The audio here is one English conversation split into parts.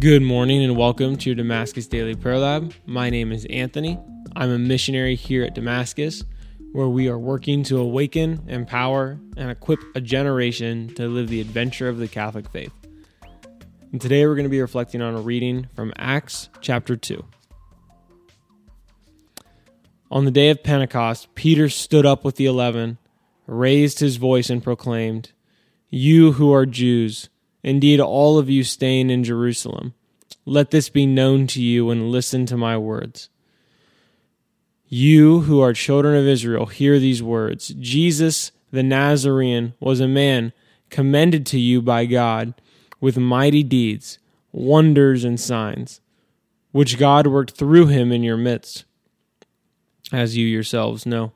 Good morning and welcome to your Damascus Daily Prayer Lab. My name is Anthony. I'm a missionary here at Damascus, where we are working to awaken, empower, and equip a generation to live the adventure of the Catholic faith. And today we're going to be reflecting on a reading from Acts chapter 2. On the day of Pentecost, Peter stood up with the eleven, raised his voice, and proclaimed, You who are Jews, Indeed, all of you staying in Jerusalem, let this be known to you and listen to my words. You who are children of Israel, hear these words Jesus the Nazarene was a man commended to you by God with mighty deeds, wonders, and signs, which God worked through him in your midst, as you yourselves know.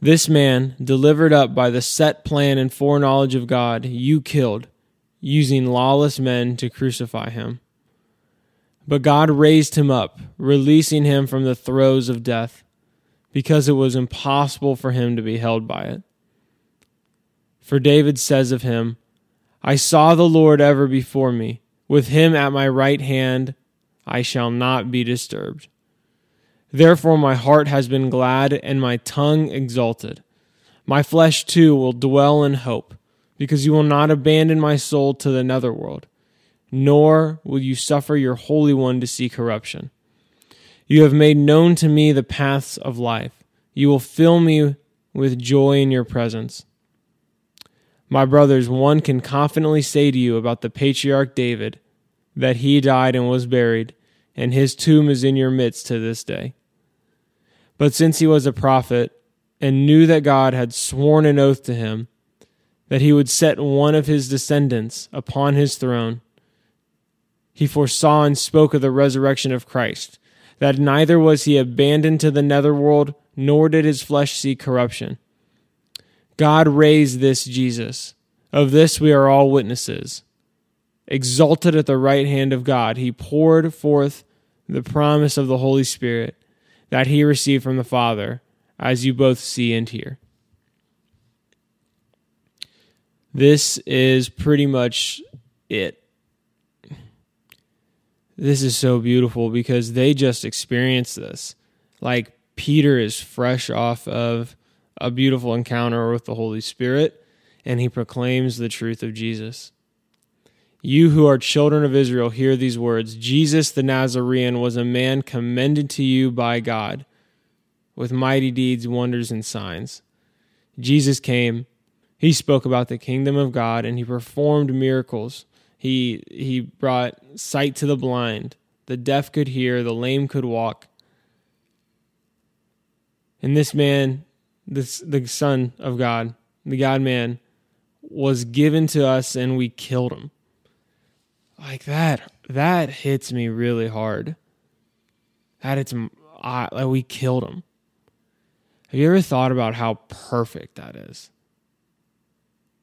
This man, delivered up by the set plan and foreknowledge of God, you killed using lawless men to crucify him. But God raised him up, releasing him from the throes of death, because it was impossible for him to be held by it. For David says of him, I saw the Lord ever before me. With him at my right hand, I shall not be disturbed. Therefore, my heart has been glad and my tongue exalted. My flesh too will dwell in hope because you will not abandon my soul to the netherworld, nor will you suffer your Holy One to see corruption. You have made known to me the paths of life. You will fill me with joy in your presence. My brothers, one can confidently say to you about the patriarch David that he died and was buried, and his tomb is in your midst to this day. But since he was a prophet and knew that God had sworn an oath to him, that he would set one of his descendants upon his throne. He foresaw and spoke of the resurrection of Christ, that neither was he abandoned to the netherworld, nor did his flesh see corruption. God raised this Jesus. Of this we are all witnesses. Exalted at the right hand of God, he poured forth the promise of the Holy Spirit that he received from the Father, as you both see and hear. This is pretty much it. This is so beautiful because they just experienced this. Like Peter is fresh off of a beautiful encounter with the Holy Spirit and he proclaims the truth of Jesus. You who are children of Israel, hear these words Jesus the Nazarene was a man commended to you by God with mighty deeds, wonders, and signs. Jesus came he spoke about the kingdom of God and he performed miracles. He he brought sight to the blind, the deaf could hear, the lame could walk. And this man, this the son of God, the God man was given to us and we killed him. Like that that hits me really hard. That it's like we killed him. Have you ever thought about how perfect that is?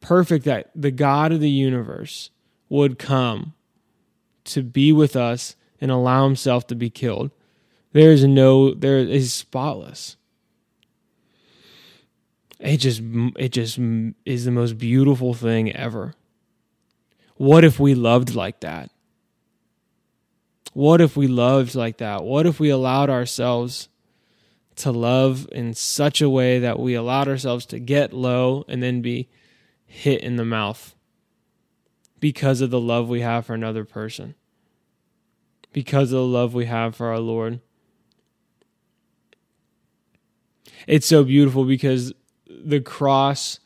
Perfect that the God of the universe would come to be with us and allow himself to be killed. There is no there is spotless. It just it just is the most beautiful thing ever. What if we loved like that? What if we loved like that? What if we allowed ourselves to love in such a way that we allowed ourselves to get low and then be hit in the mouth because of the love we have for another person, because of the love we have for our Lord. It's so beautiful because the cross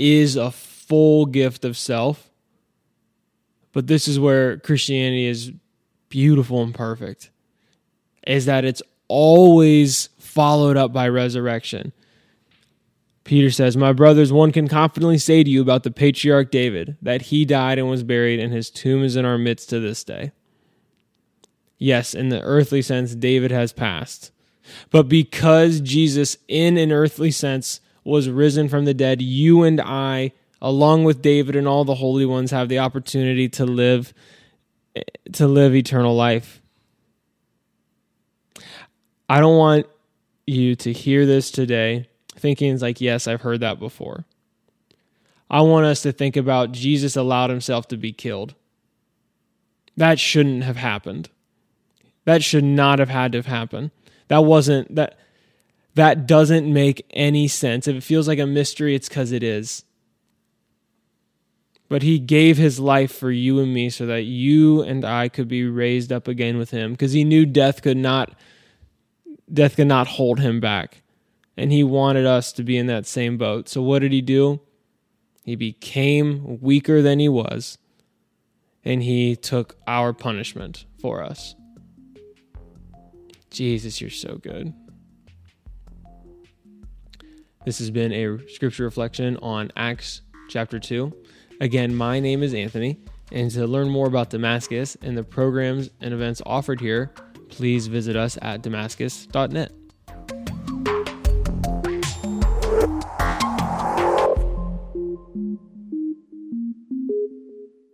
is a full gift of self. But this is where Christianity is beautiful and perfect is that it's always followed up by resurrection. Peter says, My brothers, one can confidently say to you about the patriarch David that he died and was buried, and his tomb is in our midst to this day. Yes, in the earthly sense, David has passed. But because Jesus, in an earthly sense, was risen from the dead, you and I, along with David and all the holy ones, have the opportunity to live to live eternal life. I don't want you to hear this today thinking it's like, yes, I've heard that before. I want us to think about Jesus allowed himself to be killed. That shouldn't have happened. That should not have had to have happened. That wasn't that that doesn't make any sense. If it feels like a mystery, it's cuz it is. But he gave his life for you and me so that you and I could be raised up again with him because he knew death could not death could not hold him back. And he wanted us to be in that same boat. So what did he do? He became weaker than he was and he took our punishment for us. Jesus, you're so good. This has been a scripture reflection on Acts chapter 2. Again, my name is Anthony, and to learn more about Damascus and the programs and events offered here, please visit us at damascus.net.